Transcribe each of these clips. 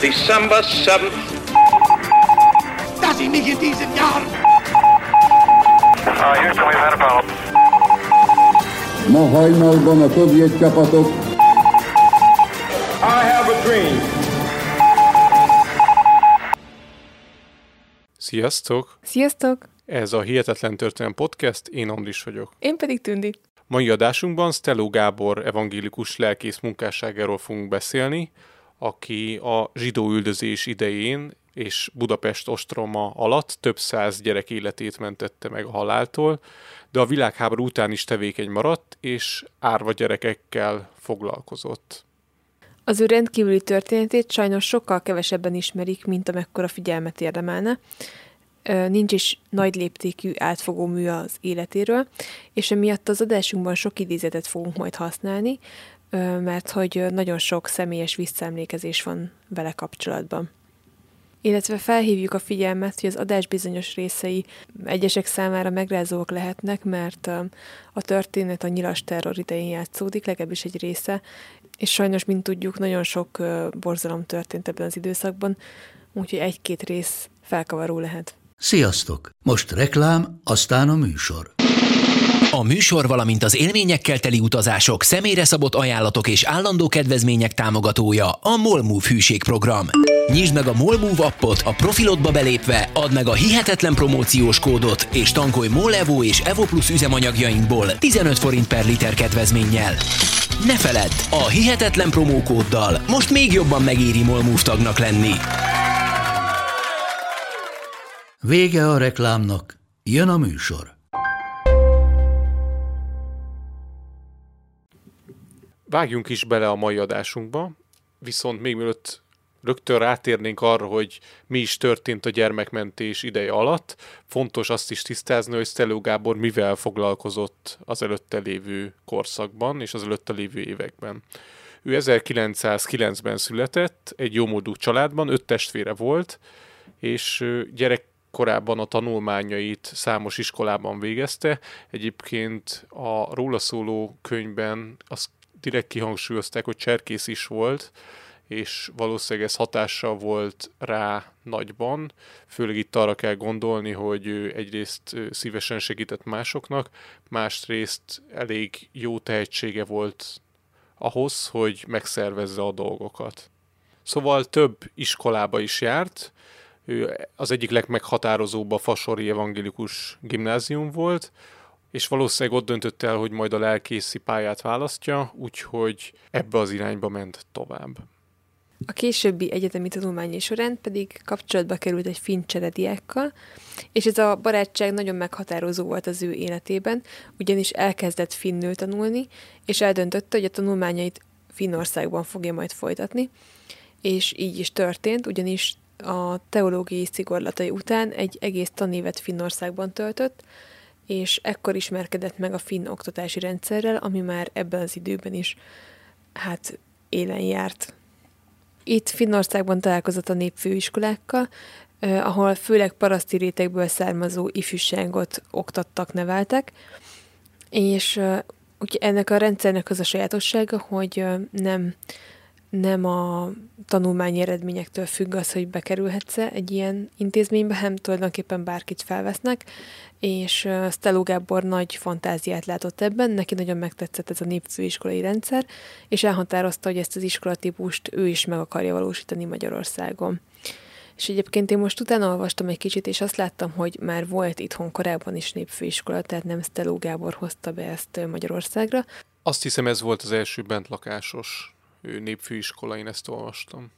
December 7th. Dass ich nicht in diesen Jahren Uh, Houston, we've had a problem. Ma hajnalban a szovjet csapatok I have a dream. Sziasztok! Sziasztok! Ez a Hihetetlen Történelem Podcast, én Andris vagyok. Én pedig Tündi. Mai adásunkban Steló Gábor evangélikus lelkész munkásságáról fogunk beszélni, aki a zsidó üldözés idején és Budapest ostroma alatt több száz gyerek életét mentette meg a haláltól, de a világháború után is tevékeny maradt, és árva gyerekekkel foglalkozott. Az ő rendkívüli történetét sajnos sokkal kevesebben ismerik, mint amekkora figyelmet érdemelne. Nincs is nagy léptékű átfogó mű az életéről, és emiatt az adásunkban sok idézetet fogunk majd használni, mert hogy nagyon sok személyes visszaemlékezés van vele kapcsolatban. Illetve felhívjuk a figyelmet, hogy az adás bizonyos részei egyesek számára megrázóak lehetnek, mert a történet a nyilas terror idején játszódik, legalábbis egy része, és sajnos, mint tudjuk, nagyon sok borzalom történt ebben az időszakban, úgyhogy egy-két rész felkavaró lehet. Sziasztok! Most reklám, aztán a műsor. A műsor, valamint az élményekkel teli utazások, személyre szabott ajánlatok és állandó kedvezmények támogatója a MOLMOVE hűségprogram. Nyisd meg a MOLMOVE appot a profilodba belépve, add meg a hihetetlen promóciós kódot, és tankolj MOLEVO és EVO Plus üzemanyagjainkból 15 forint per liter kedvezménnyel. Ne feledd, a hihetetlen promókóddal most még jobban megéri MOLMOVE tagnak lenni. Vége a reklámnak, jön a műsor. Vágjunk is bele a mai adásunkba, viszont még mielőtt rögtön rátérnénk arra, hogy mi is történt a gyermekmentés ideje alatt, fontos azt is tisztázni, hogy Stelő Gábor mivel foglalkozott az előtte lévő korszakban és az előtte lévő években. Ő 1909-ben született, egy jómódú családban, öt testvére volt, és gyerekkorában a tanulmányait számos iskolában végezte. Egyébként a róla szóló könyvben azt direkt kihangsúlyozták, hogy cserkész is volt, és valószínűleg ez hatással volt rá nagyban. Főleg itt arra kell gondolni, hogy ő egyrészt szívesen segített másoknak, másrészt elég jó tehetsége volt ahhoz, hogy megszervezze a dolgokat. Szóval több iskolába is járt, ő az egyik legmeghatározóbb a Fasori Evangélikus Gimnázium volt, és valószínűleg ott döntött el, hogy majd a lelkészi pályát választja, úgyhogy ebbe az irányba ment tovább. A későbbi egyetemi tanulmányai során pedig kapcsolatba került egy finn cserediákkal, és ez a barátság nagyon meghatározó volt az ő életében, ugyanis elkezdett finnül tanulni, és eldöntötte, hogy a tanulmányait Finnországban fogja majd folytatni, és így is történt, ugyanis a teológiai szigorlatai után egy egész tanévet Finnországban töltött, és ekkor ismerkedett meg a finn oktatási rendszerrel, ami már ebben az időben is hát élen járt. Itt Finnországban találkozott a népfőiskolákkal, eh, ahol főleg paraszti rétegből származó ifjúságot oktattak, neveltek, és eh, ennek a rendszernek az a sajátossága, hogy eh, nem, nem a tanulmányi eredményektől függ az, hogy bekerülhetsz egy ilyen intézménybe, hanem tulajdonképpen bárkit felvesznek, és Steló Gábor nagy fantáziát látott ebben, neki nagyon megtetszett ez a népfőiskolai rendszer, és elhatározta, hogy ezt az iskolatípust ő is meg akarja valósítani Magyarországon. És egyébként én most utána olvastam egy kicsit, és azt láttam, hogy már volt itthon korábban is népfőiskola, tehát nem Steló Gábor hozta be ezt Magyarországra. Azt hiszem ez volt az első bentlakásos ő, népfőiskola, én ezt olvastam.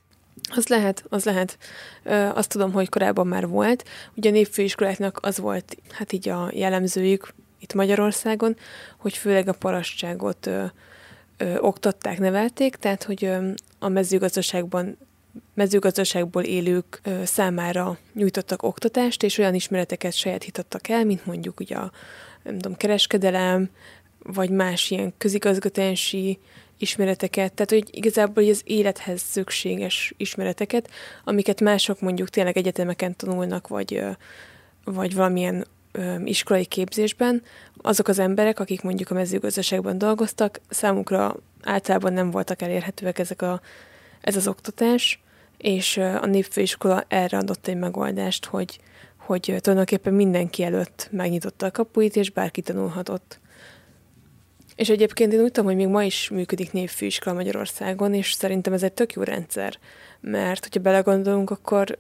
Az lehet, az lehet. Ö, azt tudom, hogy korábban már volt. Ugye a népfőiskoláknak az volt, hát így a jellemzőjük itt Magyarországon, hogy főleg a parasságot ö, ö, oktatták, nevelték, tehát hogy ö, a mezőgazdaságban mezőgazdaságból élők ö, számára nyújtottak oktatást, és olyan ismereteket sajátítottak el, mint mondjuk ugye a nem tudom, kereskedelem, vagy más ilyen közigazgatási ismereteket, tehát hogy igazából hogy az élethez szükséges ismereteket, amiket mások mondjuk tényleg egyetemeken tanulnak, vagy, vagy valamilyen iskolai képzésben, azok az emberek, akik mondjuk a mezőgazdaságban dolgoztak, számukra általában nem voltak elérhetőek ezek a, ez az oktatás, és a népfőiskola erre adott egy megoldást, hogy, hogy tulajdonképpen mindenki előtt megnyitotta a kapuit, és bárki tanulhatott. És egyébként én úgy tudom, hogy még ma is működik népfőiskola Magyarországon, és szerintem ez egy tök jó rendszer, mert hogyha belegondolunk, akkor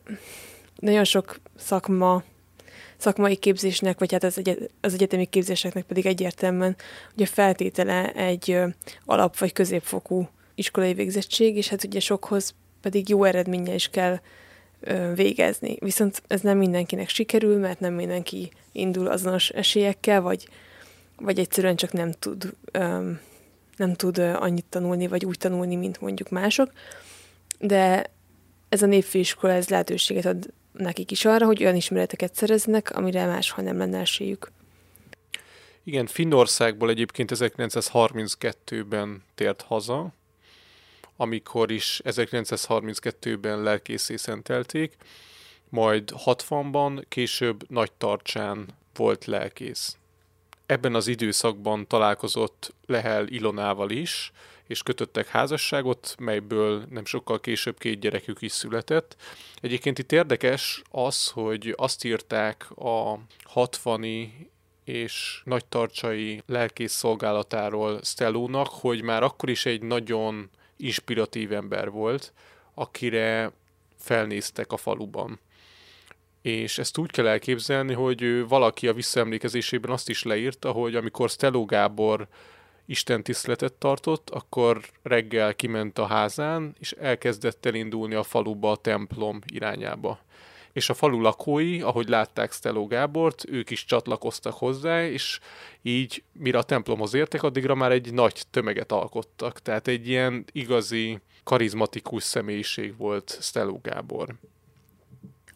nagyon sok szakma, szakmai képzésnek, vagy hát az, egy, az egyetemi képzéseknek pedig egyértelműen ugye feltétele egy alap- vagy középfokú iskolai végzettség, és hát ugye sokhoz pedig jó eredménnyel is kell ö, végezni. Viszont ez nem mindenkinek sikerül, mert nem mindenki indul azonos esélyekkel, vagy, vagy egyszerűen csak nem tud, nem tud annyit tanulni, vagy úgy tanulni, mint mondjuk mások. De ez a népfőiskola ez lehetőséget ad nekik is arra, hogy olyan ismereteket szereznek, amire máshol nem lenne esélyük. Igen, Finnországból egyébként 1932-ben tért haza, amikor is 1932-ben lelkészé szentelték, majd 60-ban, később nagy tartsán volt lelkész. Ebben az időszakban találkozott Lehel Ilonával is, és kötöttek házasságot, melyből nem sokkal később két gyerekük is született. Egyébként itt érdekes az, hogy azt írták a 60 és nagytarcsai lelkész szolgálatáról Stellónak, hogy már akkor is egy nagyon inspiratív ember volt, akire felnéztek a faluban. És ezt úgy kell elképzelni, hogy valaki a visszaemlékezésében azt is leírta, hogy amikor Steló Gábor Isten tiszteletet tartott, akkor reggel kiment a házán, és elkezdett elindulni a faluba a templom irányába. És a falu lakói, ahogy látták Steló Gábort, ők is csatlakoztak hozzá, és így, mire a templomhoz értek, addigra már egy nagy tömeget alkottak. Tehát egy ilyen igazi, karizmatikus személyiség volt Steló Gábor.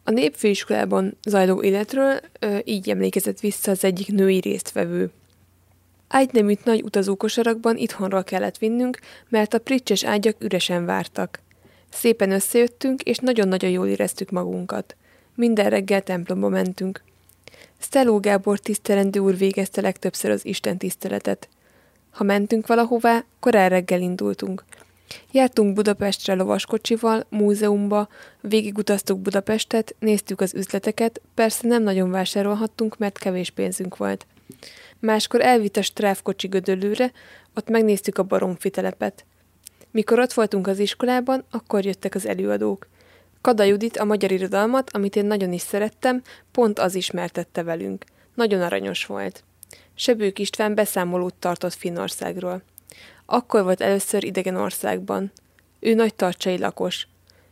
A népfőiskolában zajló életről ö, így emlékezett vissza az egyik női résztvevő, Ágyneműt nagy utazókosarakban itthonról kellett vinnünk, mert a pricses ágyak üresen vártak. Szépen összejöttünk, és nagyon-nagyon jól éreztük magunkat. Minden reggel templomba mentünk. Steló Gábor tisztelendő úr végezte legtöbbször az Isten tiszteletet. Ha mentünk valahová, korán reggel indultunk. Jártunk Budapestre lovaskocsival, múzeumba, végigutaztuk Budapestet, néztük az üzleteket, persze nem nagyon vásárolhattunk, mert kevés pénzünk volt. Máskor elvitt a stráfkocsi gödöllőre, ott megnéztük a baromfi telepet. Mikor ott voltunk az iskolában, akkor jöttek az előadók. Kada Judit a magyar irodalmat, amit én nagyon is szerettem, pont az ismertette velünk. Nagyon aranyos volt. Sebők István beszámolót tartott Finnországról. Akkor volt először idegen országban. Ő nagy tartsai lakos.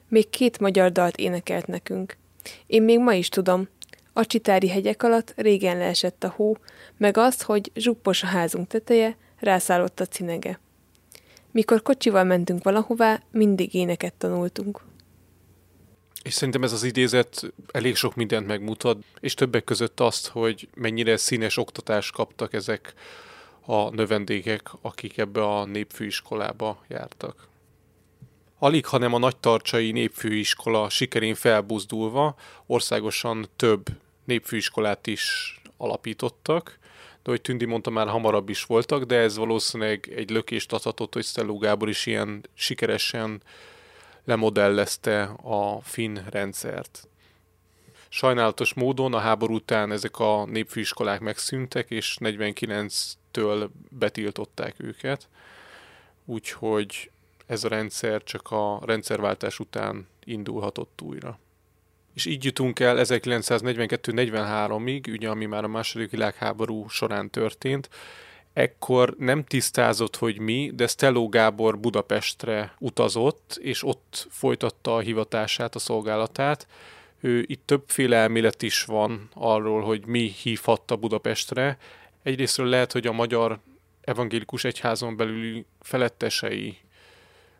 Még két magyar dalt énekelt nekünk. Én még ma is tudom, a csitári hegyek alatt régen leesett a hó, meg az, hogy zsuppos a házunk teteje, rászállott a cinege. Mikor kocsival mentünk valahová, mindig éneket tanultunk. És szerintem ez az idézet elég sok mindent megmutat, és többek között azt, hogy mennyire színes oktatást kaptak ezek a növendékek, akik ebbe a népfőiskolába jártak. Alig, hanem a nagytarcsai népfőiskola sikerén felbuzdulva országosan több népfőiskolát is alapítottak, de hogy Tündi mondta, már hamarabb is voltak, de ez valószínűleg egy lökést adhatott, hogy Stelló Gábor is ilyen sikeresen lemodellezte a finn rendszert. Sajnálatos módon a háború után ezek a népfőiskolák megszűntek, és 49-től betiltották őket, úgyhogy ez a rendszer csak a rendszerváltás után indulhatott újra. És így jutunk el 1942-43-ig, ugye ami már a második világháború során történt, ekkor nem tisztázott, hogy mi, de Steló Gábor Budapestre utazott, és ott folytatta a hivatását, a szolgálatát. Ő, itt többféle elmélet is van arról, hogy mi hívhatta Budapestre. Egyrésztről lehet, hogy a magyar evangélikus egyházon belüli felettesei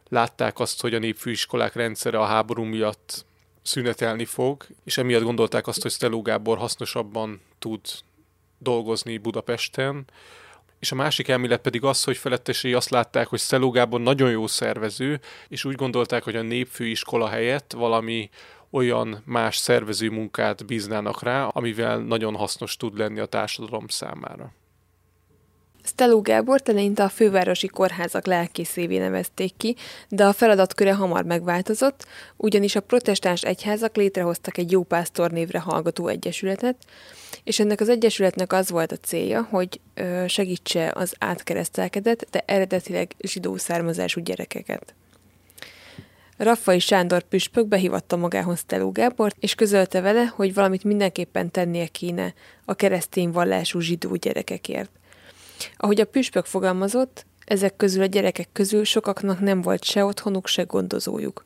látták azt, hogy a népfőiskolák rendszere a háború miatt szünetelni fog, és emiatt gondolták azt, hogy Steló Gábor hasznosabban tud dolgozni Budapesten, és a másik elmélet pedig az, hogy felettesei azt látták, hogy Steló Gábor nagyon jó szervező, és úgy gondolták, hogy a népfőiskola helyett valami olyan más szervező munkát bíznának rá, amivel nagyon hasznos tud lenni a társadalom számára. Stelú Gábor eleinte a fővárosi kórházak lelkészévé nevezték ki, de a feladatköre hamar megváltozott, ugyanis a protestáns egyházak létrehoztak egy jópásztor névre hallgató egyesületet, és ennek az egyesületnek az volt a célja, hogy segítse az átkeresztelkedett, de eredetileg zsidó származású gyerekeket. Raffai Sándor püspök behívatta magához Teló Gábort, és közölte vele, hogy valamit mindenképpen tennie kéne a keresztény vallású zsidó gyerekekért. Ahogy a püspök fogalmazott, ezek közül a gyerekek közül sokaknak nem volt se otthonuk, se gondozójuk.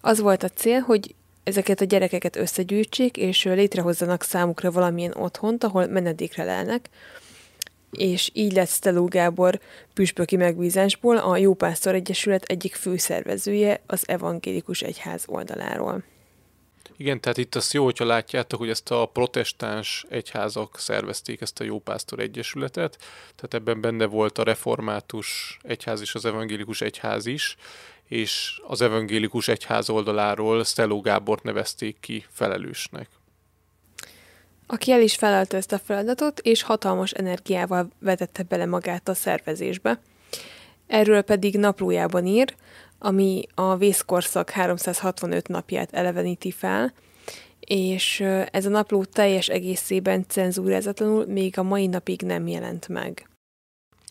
Az volt a cél, hogy ezeket a gyerekeket összegyűjtsék, és létrehozzanak számukra valamilyen otthont, ahol menedékre lelnek, és így lett Steló Gábor püspöki megbízásból a Jópásztor Egyesület egyik főszervezője az evangélikus egyház oldaláról. Igen, tehát itt azt jó, hogyha látjátok, hogy ezt a protestáns egyházak szervezték ezt a Jópásztor Egyesületet, tehát ebben benne volt a református egyház és az evangélikus egyház is, és az evangélikus egyház oldaláról Steló Gábort nevezték ki felelősnek. Aki el is felelte ezt a feladatot, és hatalmas energiával vetette bele magát a szervezésbe. Erről pedig naplójában ír, ami a vészkorszak 365 napját eleveníti fel, és ez a napló teljes egészében cenzúrázatlanul még a mai napig nem jelent meg.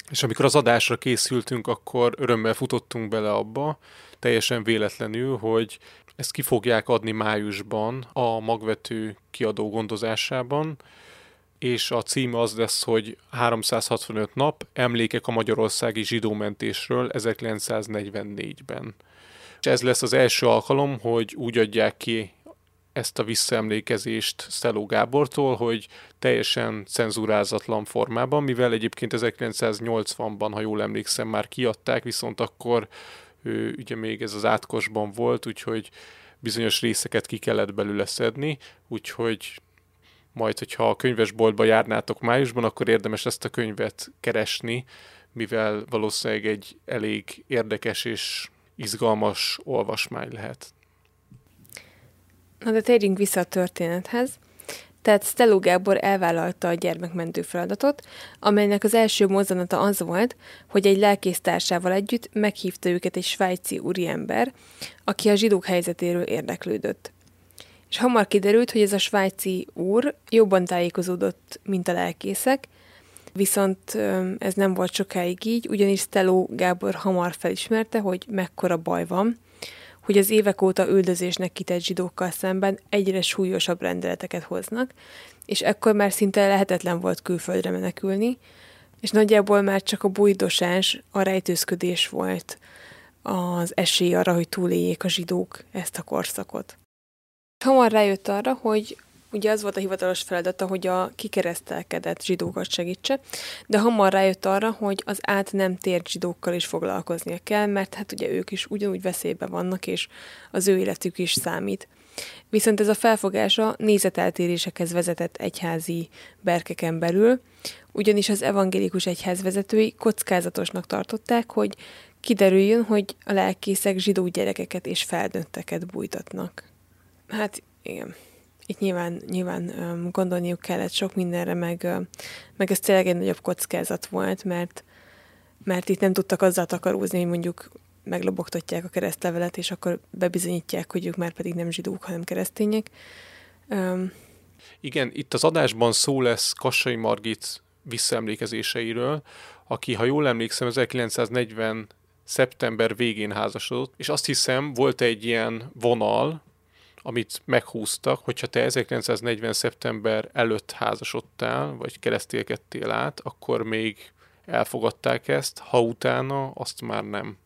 És amikor az adásra készültünk, akkor örömmel futottunk bele abba, teljesen véletlenül, hogy ezt ki fogják adni májusban a magvető kiadó gondozásában, és a címe az lesz, hogy 365 nap, emlékek a magyarországi zsidómentésről 1944-ben. És ez lesz az első alkalom, hogy úgy adják ki ezt a visszaemlékezést Szeló Gábortól, hogy teljesen cenzurázatlan formában, mivel egyébként 1980-ban, ha jól emlékszem, már kiadták, viszont akkor ő, ugye még ez az átkosban volt, úgyhogy bizonyos részeket ki kellett belőle szedni, úgyhogy majd, hogyha a könyvesboltba járnátok májusban, akkor érdemes ezt a könyvet keresni, mivel valószínűleg egy elég érdekes és izgalmas olvasmány lehet. Na de térjünk vissza a történethez. Tehát Steló Gábor elvállalta a gyermekmentő feladatot, amelynek az első mozzanata az volt, hogy egy lelkésztársával együtt meghívta őket egy svájci úriember, aki a zsidók helyzetéről érdeklődött. És hamar kiderült, hogy ez a svájci úr jobban tájékozódott, mint a lelkészek, viszont ez nem volt sokáig így, ugyanis Steló Gábor hamar felismerte, hogy mekkora baj van, hogy az évek óta üldözésnek kitett zsidókkal szemben egyre súlyosabb rendeleteket hoznak, és ekkor már szinte lehetetlen volt külföldre menekülni, és nagyjából már csak a bújdosás, a rejtőzködés volt az esély arra, hogy túléljék a zsidók ezt a korszakot. Hamar rájött arra, hogy ugye az volt a hivatalos feladata, hogy a kikeresztelkedett zsidókat segítse, de hamar rájött arra, hogy az át nem tért zsidókkal is foglalkoznia kell, mert hát ugye ők is ugyanúgy veszélyben vannak, és az ő életük is számít. Viszont ez a felfogása nézeteltérésekhez vezetett egyházi berkeken belül, ugyanis az evangélikus egyház vezetői kockázatosnak tartották, hogy kiderüljön, hogy a lelkészek zsidó gyerekeket és felnőtteket bújtatnak. Hát igen itt nyilván, nyilván gondolniuk kellett sok mindenre, meg, meg ez tényleg egy nagyobb kockázat volt, mert, mert itt nem tudtak azzal takarózni, hogy mondjuk meglobogtatják a keresztlevelet, és akkor bebizonyítják, hogy ők már pedig nem zsidók, hanem keresztények. Um, Igen, itt az adásban szó lesz Kassai Margit visszaemlékezéseiről, aki, ha jól emlékszem, 1940 szeptember végén házasodott, és azt hiszem, volt egy ilyen vonal, amit meghúztak, hogyha te 1940. szeptember előtt házasodtál, vagy keresztélkedtél át, akkor még elfogadták ezt, ha utána, azt már nem.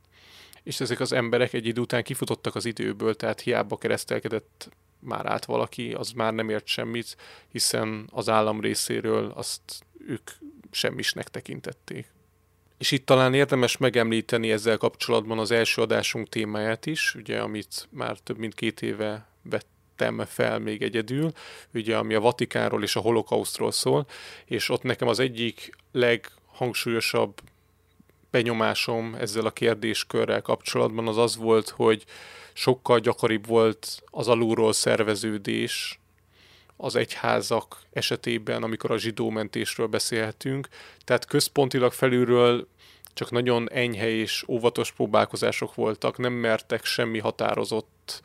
És ezek az emberek egy idő után kifutottak az időből, tehát hiába keresztelkedett már át valaki, az már nem ért semmit, hiszen az állam részéről azt ők semmisnek tekintették. És itt talán érdemes megemlíteni ezzel kapcsolatban az első adásunk témáját is, ugye, amit már több mint két éve vettem fel még egyedül, ugye, ami a Vatikánról és a holokausztról szól, és ott nekem az egyik leghangsúlyosabb benyomásom ezzel a kérdéskörrel kapcsolatban az az volt, hogy sokkal gyakoribb volt az alulról szerveződés az egyházak esetében, amikor a zsidómentésről beszélhetünk. Tehát központilag felülről csak nagyon enyhe és óvatos próbálkozások voltak, nem mertek semmi határozott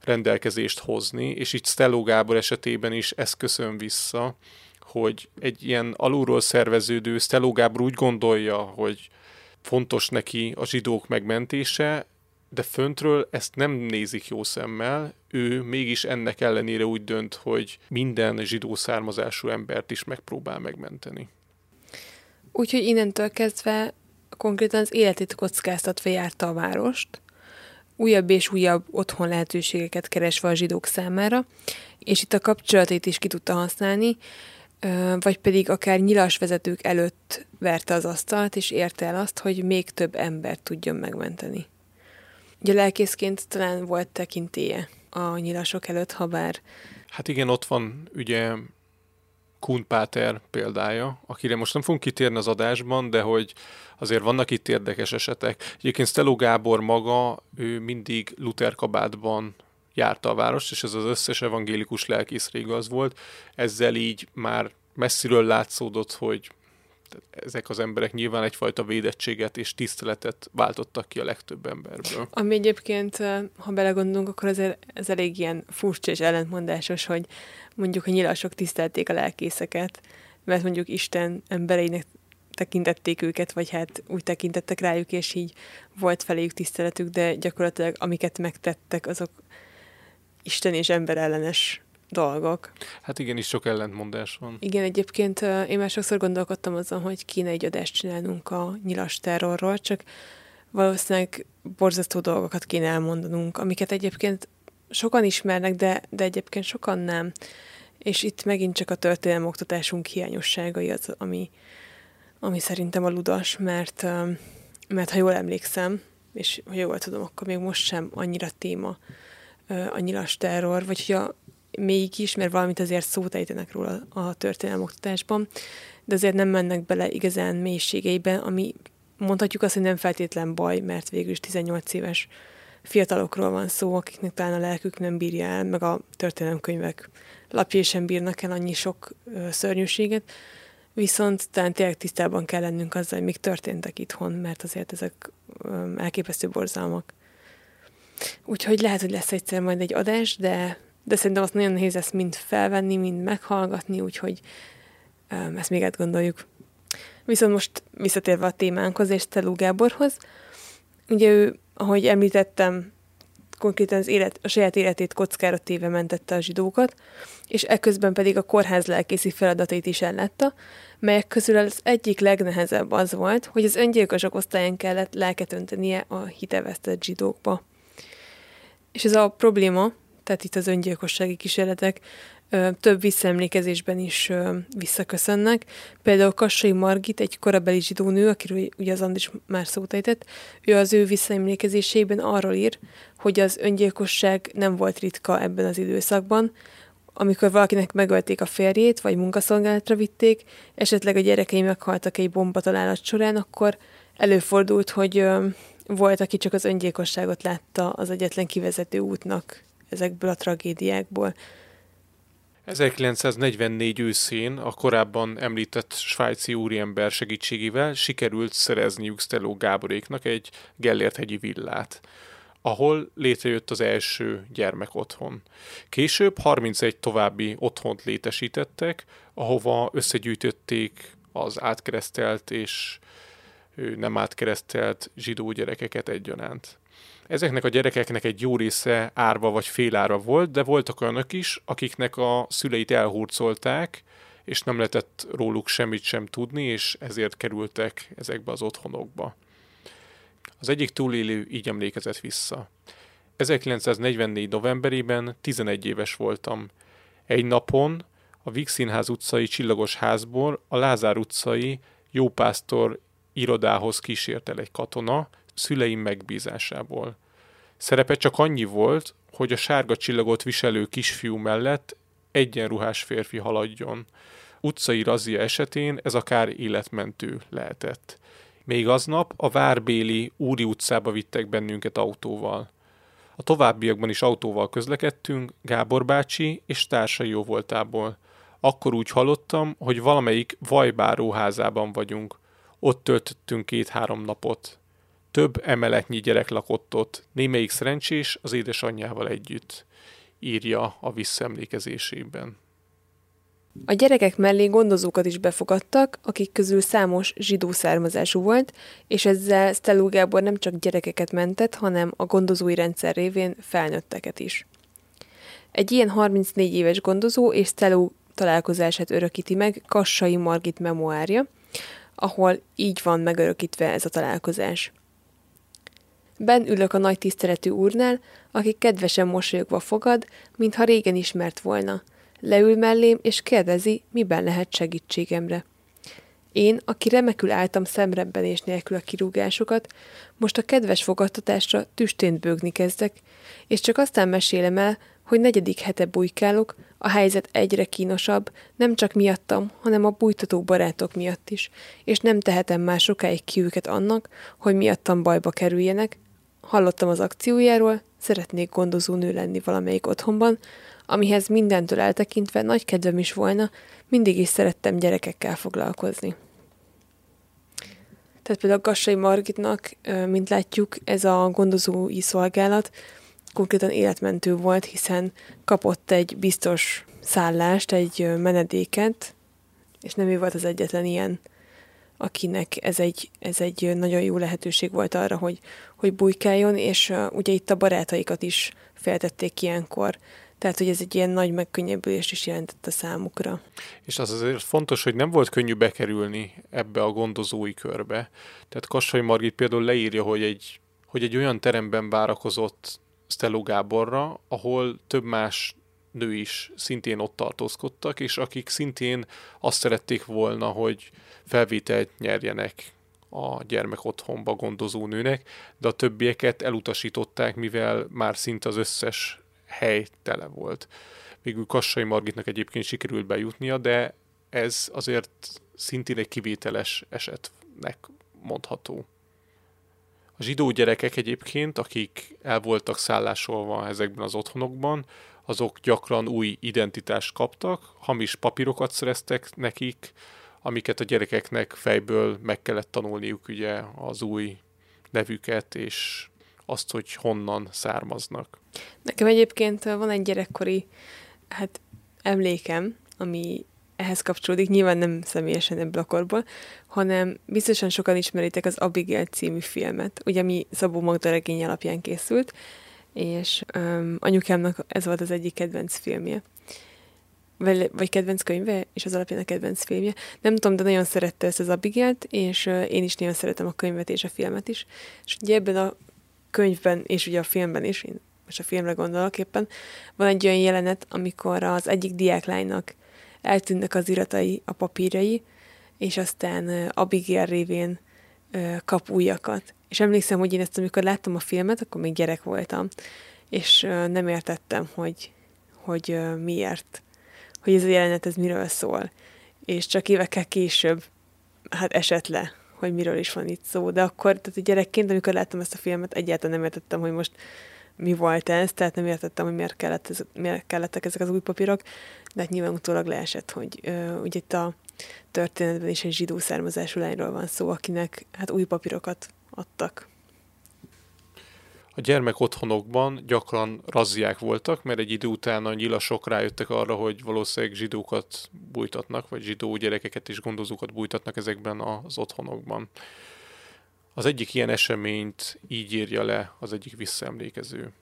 rendelkezést hozni, és így Stelló Gábor esetében is ez köszön vissza, hogy egy ilyen alulról szerveződő Stelló Gábor úgy gondolja, hogy fontos neki a zsidók megmentése, de föntről ezt nem nézik jó szemmel, ő mégis ennek ellenére úgy dönt, hogy minden zsidó származású embert is megpróbál megmenteni. Úgyhogy innentől kezdve konkrétan az életét kockáztatva járta a várost, újabb és újabb otthon lehetőségeket keresve a zsidók számára, és itt a kapcsolatét is ki tudta használni, vagy pedig akár nyilas vezetők előtt verte az asztalt, és érte el azt, hogy még több embert tudjon megmenteni. Ugye lelkészként talán volt tekintéje a nyilasok előtt, ha bár... Hát igen, ott van ugye Kuhn Páter példája, akire most nem fogunk kitérni az adásban, de hogy azért vannak itt érdekes esetek. Egyébként Steló Gábor maga, ő mindig Luther kabátban járta a várost, és ez az összes evangélikus lelkészre igaz volt. Ezzel így már messziről látszódott, hogy ezek az emberek nyilván egyfajta védettséget és tiszteletet váltottak ki a legtöbb emberből. Ami egyébként, ha belegondolunk, akkor ez, ez elég ilyen furcsa és ellentmondásos, hogy mondjuk a nyilasok tisztelték a lelkészeket, mert mondjuk Isten embereinek tekintették őket, vagy hát úgy tekintettek rájuk, és így volt feléjük tiszteletük, de gyakorlatilag amiket megtettek, azok Isten és ember ellenes dolgok. Hát igen, is sok ellentmondás van. Igen, egyébként én már sokszor gondolkodtam azon, hogy kéne egy adást csinálnunk a nyilas terrorról, csak valószínűleg borzasztó dolgokat kéne elmondanunk, amiket egyébként sokan ismernek, de, de egyébként sokan nem. És itt megint csak a történelmi oktatásunk hiányosságai az, ami, ami szerintem a ludas, mert, mert ha jól emlékszem, és ha jól tudom, akkor még most sem annyira téma a nyilas terror, vagy hogy a, mégis, mert valamit azért szót ejtenek róla a történelmi oktatásban, de azért nem mennek bele igazán mélységeiben, ami mondhatjuk azt, hogy nem feltétlen baj, mert végül is 18 éves fiatalokról van szó, akiknek talán a lelkük nem bírja el, meg a történelemkönyvek lapjai sem bírnak el annyi sok ö, szörnyűséget, viszont talán tényleg tisztában kell lennünk azzal, hogy még történtek itthon, mert azért ezek ö, elképesztő borzalmak. Úgyhogy lehet, hogy lesz egyszer majd egy adás, de de szerintem azt nagyon nehéz ezt mind felvenni, mind meghallgatni, úgyhogy um, ezt még átgondoljuk. Viszont most visszatérve a témánkhoz és Telú Gáborhoz, ugye ő, ahogy említettem, konkrétan az élet, a saját életét kockára téve mentette a zsidókat, és ekközben pedig a kórház lelkészi feladatait is ellátta, melyek közül az egyik legnehezebb az volt, hogy az öngyilkosok osztályán kellett lelket öntenie a hitevesztett zsidókba. És ez a probléma, tehát itt az öngyilkossági kísérletek több visszaemlékezésben is visszaköszönnek. Például Kassai Margit, egy korabeli zsidó nő, akiről ugye az Andis már szót ejtett, ő az ő visszaemlékezésében arról ír, hogy az öngyilkosság nem volt ritka ebben az időszakban, amikor valakinek megölték a férjét, vagy munkaszolgálatra vitték, esetleg a gyerekei meghaltak egy bombatalálat során, akkor előfordult, hogy volt, aki csak az öngyilkosságot látta az egyetlen kivezető útnak ezekből a tragédiákból. 1944 őszén a korábban említett svájci úriember segítségével sikerült szerezniük Stelló Gáboréknak egy Gellért-hegyi villát, ahol létrejött az első gyermek otthon. Később 31 további otthont létesítettek, ahova összegyűjtötték az átkeresztelt és nem átkeresztelt zsidó gyerekeket egyaránt. Ezeknek a gyerekeknek egy jó része árva vagy félára volt, de voltak olyanok is, akiknek a szüleit elhurcolták, és nem lehetett róluk semmit sem tudni, és ezért kerültek ezekbe az otthonokba. Az egyik túlélő így emlékezett vissza. 1944. novemberében 11 éves voltam. Egy napon a Víg Színház utcai csillagos házból a Lázár utcai jópásztor irodához kísért egy katona, szüleim megbízásából. Szerepe csak annyi volt, hogy a sárga csillagot viselő kisfiú mellett egyenruhás férfi haladjon. Utcai razia esetén ez akár életmentő lehetett. Még aznap a Várbéli Úri utcába vittek bennünket autóval. A továbbiakban is autóval közlekedtünk, Gábor bácsi és társai jó voltából. Akkor úgy hallottam, hogy valamelyik vajbáró házában vagyunk. Ott töltöttünk két-három napot. Több emeletnyi gyerek lakott ott, némelyik szerencsés az édesanyjával együtt, írja a visszaemlékezésében. A gyerekek mellé gondozókat is befogadtak, akik közül számos zsidó származású volt, és ezzel Stelló Gábor nem csak gyerekeket mentett, hanem a gondozói rendszer révén felnőtteket is. Egy ilyen 34 éves gondozó és Stelló találkozását örökíti meg Kassai Margit memoárja, ahol így van megörökítve ez a találkozás. Ben ülök a nagy tiszteletű úrnál, aki kedvesen mosolyogva fogad, mintha régen ismert volna. Leül mellém, és kérdezi, miben lehet segítségemre. Én, aki remekül álltam szemrebbenés nélkül a kirúgásokat, most a kedves fogadtatásra tüstént bőgni kezdek, és csak aztán mesélem el, hogy negyedik hete bujkálok, a helyzet egyre kínosabb, nem csak miattam, hanem a bújtató barátok miatt is, és nem tehetem már sokáig ki őket annak, hogy miattam bajba kerüljenek. Hallottam az akciójáról, szeretnék gondozó nő lenni valamelyik otthonban, amihez mindentől eltekintve nagy kedvem is volna, mindig is szerettem gyerekekkel foglalkozni. Tehát például Gassai Margitnak, mint látjuk, ez a gondozói szolgálat konkrétan életmentő volt, hiszen kapott egy biztos szállást, egy menedéket, és nem ő volt az egyetlen ilyen, akinek ez egy, ez egy nagyon jó lehetőség volt arra, hogy, hogy bujkáljon, és uh, ugye itt a barátaikat is feltették ilyenkor. Tehát, hogy ez egy ilyen nagy megkönnyebbülést is jelentett a számukra. És az azért fontos, hogy nem volt könnyű bekerülni ebbe a gondozói körbe. Tehát Kassai Margit például leírja, hogy egy, hogy egy olyan teremben várakozott Stelló Gáborra, ahol több más nő is szintén ott tartózkodtak, és akik szintén azt szerették volna, hogy felvételt nyerjenek a gyermek otthonba gondozó nőnek, de a többieket elutasították, mivel már szinte az összes hely tele volt. Végül Kassai Margitnak egyébként sikerült bejutnia, de ez azért szintén egy kivételes esetnek mondható. A zsidó gyerekek egyébként, akik el voltak szállásolva ezekben az otthonokban, azok gyakran új identitást kaptak, hamis papírokat szereztek nekik, amiket a gyerekeknek fejből meg kellett tanulniuk ugye az új nevüket, és azt, hogy honnan származnak. Nekem egyébként van egy gyerekkori hát, emlékem, ami ehhez kapcsolódik, nyilván nem személyesen ebből a korból, hanem biztosan sokan ismeritek az Abigail című filmet, ugye mi Szabó Magda regény alapján készült, és um, anyukámnak ez volt az egyik kedvenc filmje. Vagy, vagy kedvenc könyve, és az alapján a kedvenc filmje. Nem tudom, de nagyon szerette ezt az Abigail-t, és uh, én is nagyon szeretem a könyvet és a filmet is. És ugye ebben a könyvben, és ugye a filmben is, én most a filmre gondolok éppen, van egy olyan jelenet, amikor az egyik diáklánynak eltűnnek az iratai, a papírjai, és aztán Abigail révén kap újakat. És emlékszem, hogy én ezt amikor láttam a filmet, akkor még gyerek voltam, és nem értettem, hogy, hogy miért, hogy ez a jelenet ez miről szól. És csak évekkel később hát esett le, hogy miről is van itt szó. De akkor, tehát a gyerekként, amikor láttam ezt a filmet, egyáltalán nem értettem, hogy most mi volt ez, tehát nem értettem, hogy miért, kellett ez, miért kellettek ezek az új papírok, de hát nyilván utólag leesett, hogy uh, ugye itt a történetben is egy zsidó származású lányról van szó, akinek hát új papírokat adtak. A gyermek otthonokban gyakran razziák voltak, mert egy idő után a nyilasok rájöttek arra, hogy valószínűleg zsidókat bújtatnak, vagy zsidó gyerekeket és gondozókat bújtatnak ezekben az otthonokban. Az egyik ilyen eseményt így írja le az egyik visszaemlékező.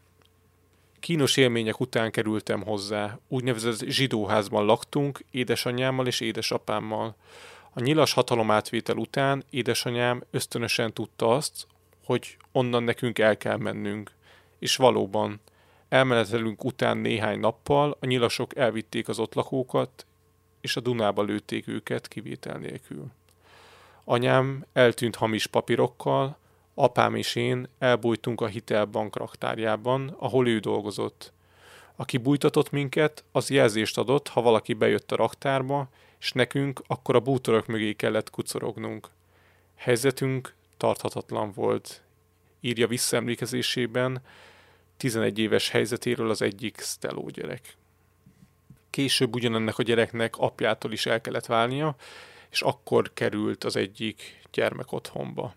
Kínos élmények után kerültem hozzá, úgynevezett zsidóházban laktunk, édesanyámmal és édesapámmal. A nyilas hatalomátvétel után édesanyám ösztönösen tudta azt, hogy onnan nekünk el kell mennünk. És valóban, elmenetelünk után néhány nappal a nyilasok elvitték az ott lakókat, és a Dunába lőtték őket kivétel nélkül. Anyám eltűnt hamis papírokkal, apám és én elbújtunk a hitelbank raktárjában, ahol ő dolgozott. Aki bújtatott minket, az jelzést adott, ha valaki bejött a raktárba, és nekünk akkor a bútorok mögé kellett kucorognunk. Helyzetünk tarthatatlan volt. Írja visszaemlékezésében 11 éves helyzetéről az egyik Stelló gyerek. Később ugyanennek a gyereknek apjától is el kellett válnia, és akkor került az egyik gyermek otthonba.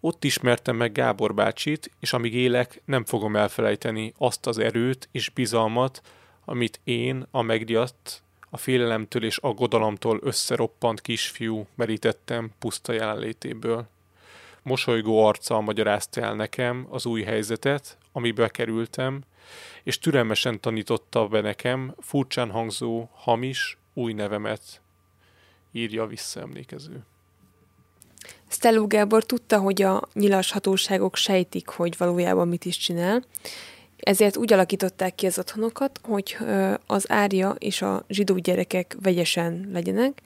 Ott ismertem meg Gábor bácsit, és amíg élek, nem fogom elfelejteni azt az erőt és bizalmat, amit én, a megdiadt, a félelemtől és aggodalomtól összeroppant kisfiú merítettem puszta jelenlétéből. Mosolygó arccal magyarázta el nekem az új helyzetet, amibe kerültem, és türelmesen tanította be nekem furcsán hangzó, hamis, új nevemet, írja a visszaemlékező. Stelló Gábor tudta, hogy a nyilas hatóságok sejtik, hogy valójában mit is csinál, ezért úgy alakították ki az otthonokat, hogy az árja és a zsidó gyerekek vegyesen legyenek,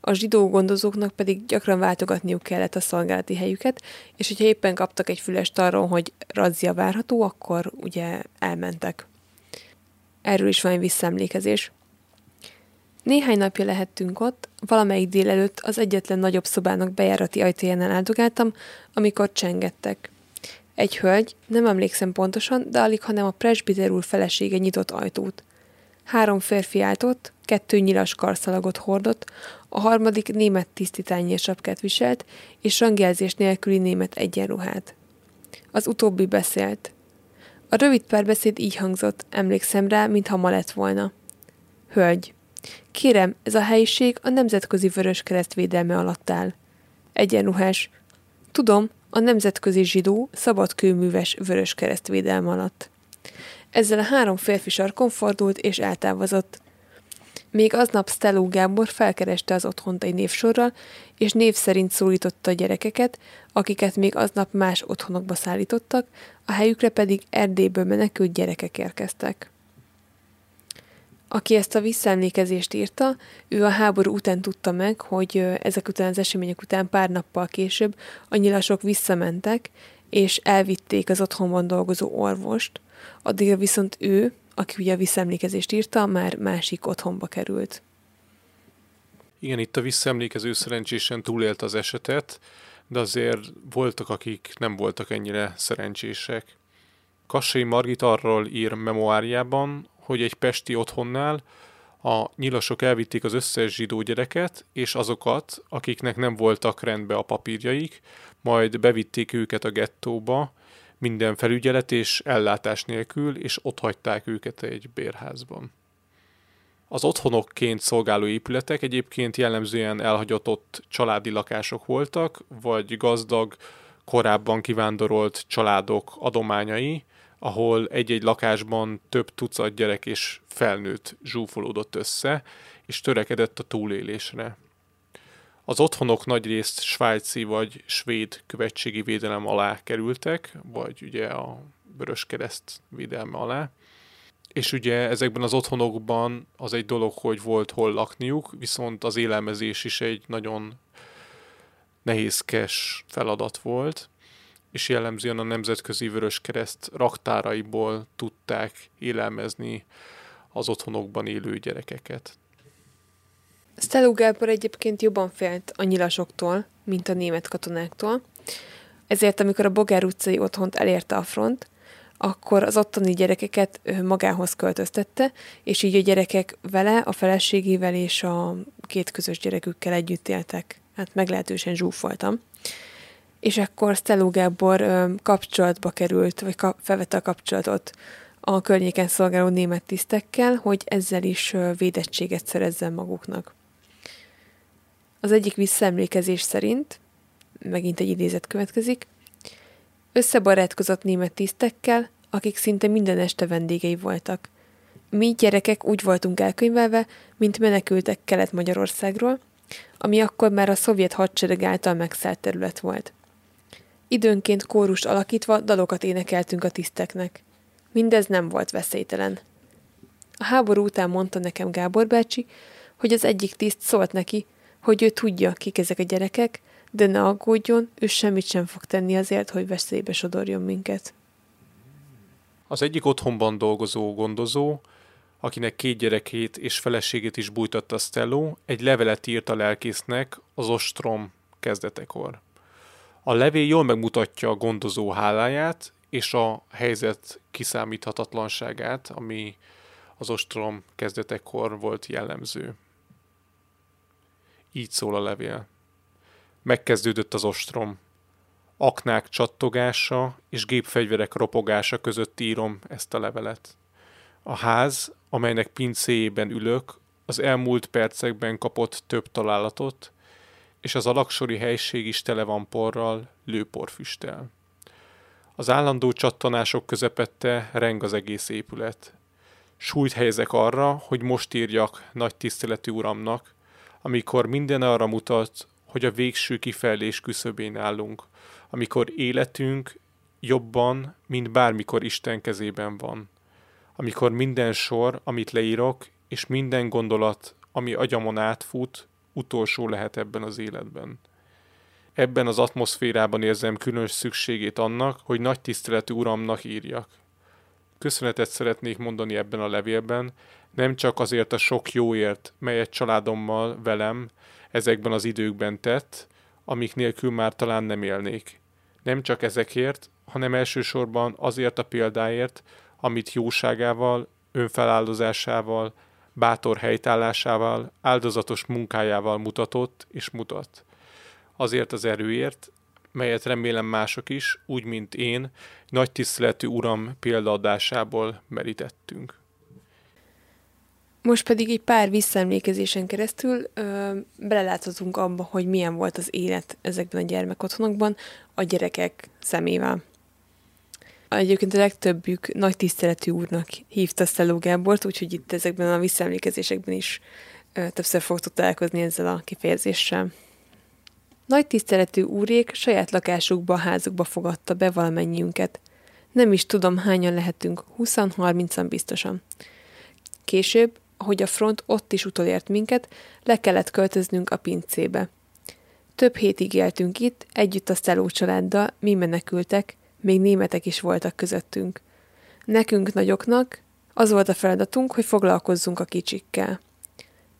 a zsidó gondozóknak pedig gyakran váltogatniuk kellett a szolgálati helyüket, és hogyha éppen kaptak egy fülest arról, hogy razzia várható, akkor ugye elmentek. Erről is van egy visszaemlékezés. Néhány napja lehettünk ott, valamelyik délelőtt az egyetlen nagyobb szobának bejárati ajtajánál áldogáltam, amikor csengettek. Egy hölgy, nem emlékszem pontosan, de alig, hanem a presbiter úr felesége nyitott ajtót. Három férfi állt ott, kettő nyilas karszalagot hordott, a harmadik német tisztitányér sapkát viselt, és rangjelzés nélküli német egyenruhát. Az utóbbi beszélt. A rövid párbeszéd így hangzott, emlékszem rá, mintha ma lett volna. Hölgy, kérem, ez a helyiség a Nemzetközi Vörös Kereszt védelme alatt áll. Egyenruhás. Tudom, a Nemzetközi Zsidó Szabadkőműves Vörös Kereszt védelme alatt. Ezzel a három férfi sarkon fordult és eltávozott. Még aznap Stelló Gábor felkereste az otthont egy névsorral, és név szerint szólította a gyerekeket, akiket még aznap más otthonokba szállítottak, a helyükre pedig Erdélyből menekült gyerekek érkeztek. Aki ezt a visszaemlékezést írta, ő a háború után tudta meg, hogy ezek után az események után pár nappal később a nyilasok visszamentek, és elvitték az otthonban dolgozó orvost, addigra viszont ő, aki ugye a visszaemlékezést írta, már másik otthonba került. Igen, itt a visszaemlékező szerencsésen túlélt az esetet, de azért voltak, akik nem voltak ennyire szerencsések. Kassai Margit arról ír memoárjában, hogy egy pesti otthonnál a nyilasok elvitték az összes zsidó gyereket, és azokat, akiknek nem voltak rendbe a papírjaik, majd bevitték őket a gettóba, minden felügyelet és ellátás nélkül, és ott hagyták őket egy bérházban. Az otthonokként szolgáló épületek egyébként jellemzően elhagyatott családi lakások voltak, vagy gazdag, korábban kivándorolt családok adományai, ahol egy-egy lakásban több tucat gyerek és felnőtt zsúfolódott össze, és törekedett a túlélésre. Az otthonok nagyrészt svájci vagy svéd követségi védelem alá kerültek, vagy ugye a Vörös Kereszt védelme alá. És ugye ezekben az otthonokban az egy dolog, hogy volt hol lakniuk, viszont az élelmezés is egy nagyon nehézkes feladat volt, és jellemzően a Nemzetközi Vörös Kereszt raktáraiból tudták élelmezni az otthonokban élő gyerekeket. Stelló Gábor egyébként jobban félt a nyilasoktól, mint a német katonáktól, ezért amikor a Bogár utcai otthont elérte a front, akkor az ottani gyerekeket magához költöztette, és így a gyerekek vele, a feleségével és a két közös gyerekükkel együtt éltek. Hát meglehetősen zsúfoltam. És akkor Stelló Gábor kapcsolatba került, vagy felvette a kapcsolatot a környéken szolgáló német tisztekkel, hogy ezzel is védettséget szerezzen maguknak. Az egyik visszaemlékezés szerint, megint egy idézet következik, összebarátkozott német tisztekkel, akik szinte minden este vendégei voltak. Mi gyerekek úgy voltunk elkönyvelve, mint menekültek Kelet-Magyarországról, ami akkor már a szovjet hadsereg által megszállt terület volt. Időnként kórust alakítva dalokat énekeltünk a tiszteknek. Mindez nem volt veszélytelen. A háború után mondta nekem Gábor bácsi, hogy az egyik tiszt szólt neki, hogy ő tudja, kik ezek a gyerekek, de ne aggódjon, ő semmit sem fog tenni azért, hogy veszélybe sodorjon minket. Az egyik otthonban dolgozó gondozó, akinek két gyerekét és feleségét is bújtatta Stello, egy levelet írt a lelkésznek az ostrom kezdetekor. A levél jól megmutatja a gondozó háláját, és a helyzet kiszámíthatatlanságát, ami az ostrom kezdetekor volt jellemző. Így szól a levél. Megkezdődött az ostrom. Aknák csattogása és gépfegyverek ropogása között írom ezt a levelet. A ház, amelynek pincéjében ülök, az elmúlt percekben kapott több találatot, és az alaksori helység is tele van porral, lőporfüsttel. Az állandó csattanások közepette reng az egész épület. Súlyt helyezek arra, hogy most írjak nagy tiszteletű uramnak, amikor minden arra mutat, hogy a végső kifejlés küszöbén állunk, amikor életünk jobban, mint bármikor Isten kezében van. Amikor minden sor, amit leírok, és minden gondolat, ami agyamon átfut, utolsó lehet ebben az életben. Ebben az atmoszférában érzem különös szükségét annak, hogy nagy tiszteletű uramnak írjak. Köszönetet szeretnék mondani ebben a levélben, nem csak azért a sok jóért, melyet családommal, velem ezekben az időkben tett, amik nélkül már talán nem élnék. Nem csak ezekért, hanem elsősorban azért a példáért, amit jóságával, önfeláldozásával, bátor helytállásával, áldozatos munkájával mutatott és mutat. Azért az erőért, melyet remélem mások is, úgy mint én, nagy tiszteletű uram példaadásából merítettünk. Most pedig egy pár visszaemlékezésen keresztül ö, beleláthatunk abba, hogy milyen volt az élet ezekben a gyermekotthonokban a gyerekek szemével. Egyébként a legtöbbjük nagy tiszteletű úrnak hívta Szelló Gábort, úgyhogy itt ezekben a visszaemlékezésekben is többször fogtok találkozni ezzel a kifejezéssel. Nagy tiszteletű úrék saját lakásukba, házukba fogadta be valamennyiünket. Nem is tudom, hányan lehetünk, 20-30-an biztosan. Később, ahogy a front ott is utolért minket, le kellett költöznünk a pincébe. Több hétig éltünk itt, együtt a Szeló családdal, mi menekültek, még németek is voltak közöttünk. Nekünk nagyoknak az volt a feladatunk, hogy foglalkozzunk a kicsikkel.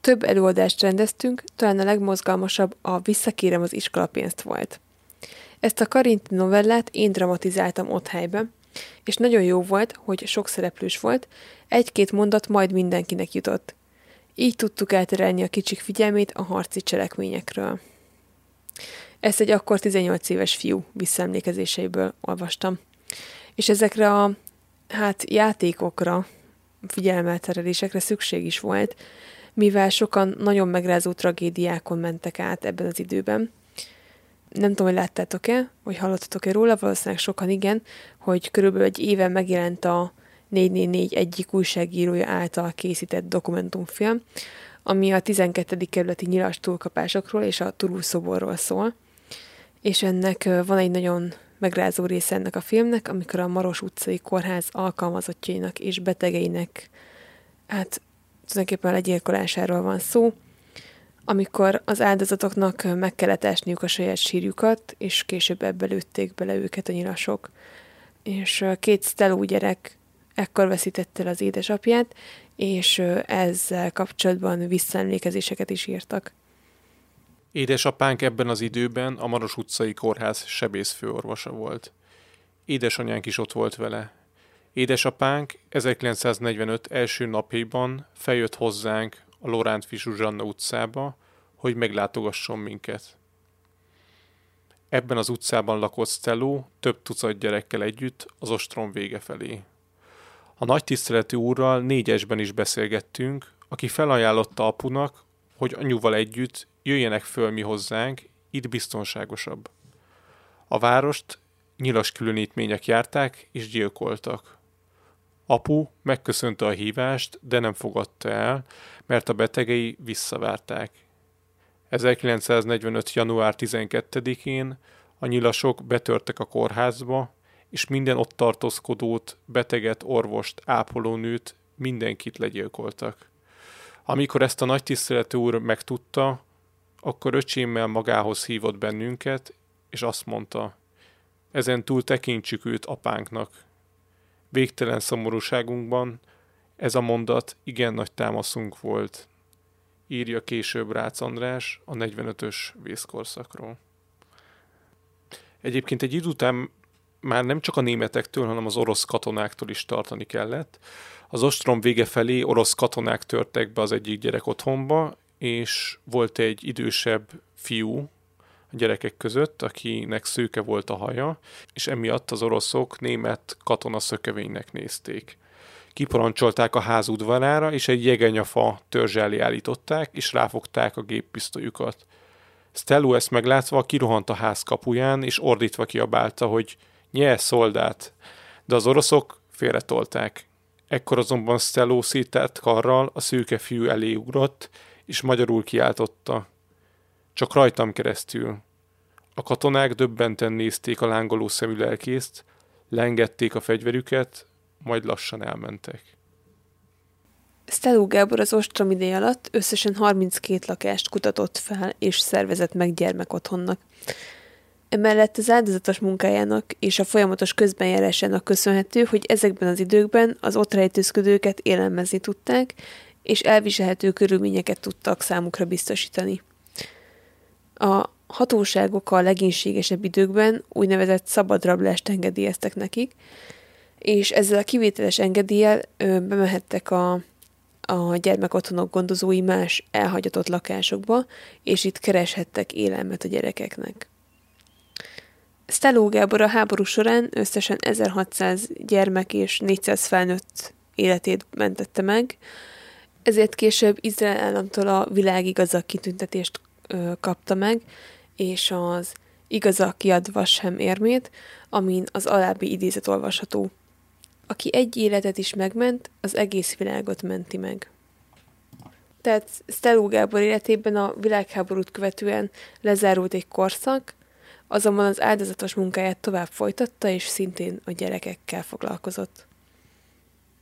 Több előadást rendeztünk, talán a legmozgalmasabb a Visszakérem az iskolapénzt volt. Ezt a Karinti novellát én dramatizáltam ott helyben, és nagyon jó volt, hogy sok szereplős volt, egy-két mondat majd mindenkinek jutott. Így tudtuk elterelni a kicsik figyelmét a harci cselekményekről. Ezt egy akkor 18 éves fiú visszaemlékezéseiből olvastam. És ezekre a hát játékokra, figyelmelterelésekre szükség is volt, mivel sokan nagyon megrázó tragédiákon mentek át ebben az időben. Nem tudom, hogy láttátok-e, vagy hallottatok-e róla, valószínűleg sokan igen, hogy körülbelül egy éve megjelent a 444 egyik újságírója által készített dokumentumfilm, ami a 12. kerületi nyilas túlkapásokról és a Turul szoborról szól. És ennek van egy nagyon megrázó része ennek a filmnek, amikor a Maros utcai kórház alkalmazottjainak és betegeinek hát tulajdonképpen legyilkolásáról van szó, amikor az áldozatoknak meg kellett esniük a saját sírjukat, és később ebbe lőtték bele őket a nyilasok. És két Steló gyerek ekkor veszítette el az édesapját, és ezzel kapcsolatban visszaemlékezéseket is írtak. Édesapánk ebben az időben a Maros utcai kórház sebészfőorvosa volt. Édesanyánk is ott volt vele. Édesapánk 1945 első napjában feljött hozzánk a Loránt Fisuzsanna utcába, hogy meglátogasson minket. Ebben az utcában lakott Stelló több tucat gyerekkel együtt az ostrom vége felé. A nagy tiszteletű úrral négyesben is beszélgettünk, aki felajánlotta apunak, hogy anyuval együtt jöjjenek föl mi hozzánk, itt biztonságosabb. A várost nyilas különítmények járták és gyilkoltak. Apu megköszönte a hívást, de nem fogadta el, mert a betegei visszavárták. 1945. január 12-én a nyilasok betörtek a kórházba, és minden ott tartózkodót, beteget, orvost, ápolónőt, mindenkit legyilkoltak. Amikor ezt a nagy tiszteletű úr megtudta, akkor öcsémmel magához hívott bennünket, és azt mondta, ezen túl tekintsük őt apánknak. Végtelen szomorúságunkban ez a mondat igen nagy támaszunk volt, írja később Rácz András a 45-ös vészkorszakról. Egyébként egy idő után már nem csak a németektől, hanem az orosz katonáktól is tartani kellett. Az ostrom vége felé orosz katonák törtek be az egyik gyerek otthonba, és volt egy idősebb fiú a gyerekek között, akinek szőke volt a haja, és emiatt az oroszok német katona szökevénynek nézték. Kiparancsolták a ház udvarára, és egy jegenyafa törzselé állították, és ráfogták a géppisztolyukat. Stellu ezt meglátva kirohant a ház kapuján, és ordítva kiabálta, hogy nye, szoldát! De az oroszok félretolták. Ekkor azonban Stello szételt karral a szőke fiú elé ugrott, és magyarul kiáltotta. Csak rajtam keresztül. A katonák döbbenten nézték a lángoló szemű lelkészt, lengették a fegyverüket, majd lassan elmentek. Stelú Gábor az ostrom ideje alatt összesen 32 lakást kutatott fel és szervezett meg gyermekotthonnak. Emellett az áldozatos munkájának és a folyamatos közbenjárásának köszönhető, hogy ezekben az időkben az ott rejtőzködőket élelmezni tudták, és elviselhető körülményeket tudtak számukra biztosítani. A hatóságok a legénységesebb időkben úgynevezett szabadrablást engedélyeztek nekik, és ezzel a kivételes engedéllyel bemehettek a a gyermekotthonok gondozói más elhagyatott lakásokba, és itt kereshettek élelmet a gyerekeknek. Steló Gábor a háború során összesen 1600 gyermek és 400 felnőtt életét mentette meg, ezért később Izrael államtól a világ igazak kitüntetést ö, kapta meg, és az igazak kiadva sem érmét, amin az alábbi idézet olvasható. Aki egy életet is megment, az egész világot menti meg. Tehát Stelú Gábor életében a világháborút követően lezárult egy korszak, azonban az áldozatos munkáját tovább folytatta, és szintén a gyerekekkel foglalkozott.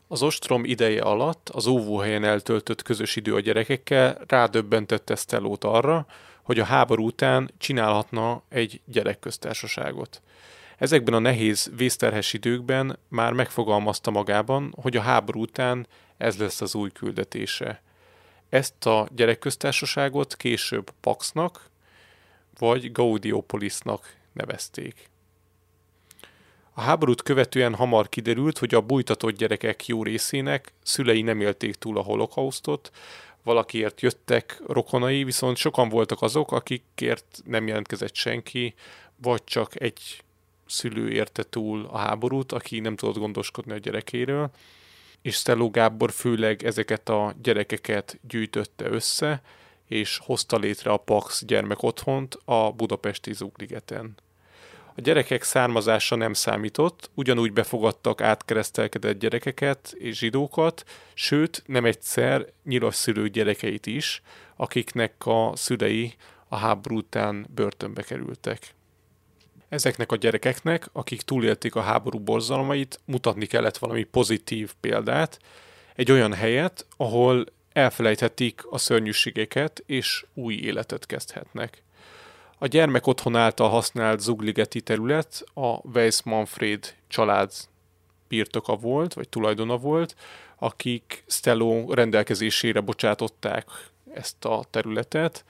Az ostrom ideje alatt az óvóhelyen eltöltött közös idő a gyerekekkel rádöbbentette Stellót arra, hogy a háború után csinálhatna egy gyerekköztársaságot. Ezekben a nehéz, vészterhes időkben már megfogalmazta magában, hogy a háború után ez lesz az új küldetése. Ezt a gyerekköztársaságot később Paxnak vagy Gaudiopolisnak nevezték. A háborút követően hamar kiderült, hogy a bújtatott gyerekek jó részének szülei nem élték túl a holokausztot, valakiért jöttek rokonai, viszont sokan voltak azok, akikért nem jelentkezett senki, vagy csak egy szülő érte túl a háborút, aki nem tudott gondoskodni a gyerekéről, és Stelló Gábor főleg ezeket a gyerekeket gyűjtötte össze, és hozta létre a Pax gyermekotthont a budapesti Zugligeten. A gyerekek származása nem számított, ugyanúgy befogadtak átkeresztelkedett gyerekeket és zsidókat, sőt nem egyszer nyilas szülő gyerekeit is, akiknek a szülei a háború után börtönbe kerültek. Ezeknek a gyerekeknek, akik túlélték a háború borzalmait, mutatni kellett valami pozitív példát, egy olyan helyet, ahol elfelejthetik a szörnyűségeket, és új életet kezdhetnek. A gyermek otthon által használt Zugligeti terület a Weiss Manfred család birtoka volt, vagy tulajdona volt, akik Stello rendelkezésére bocsátották ezt a területet,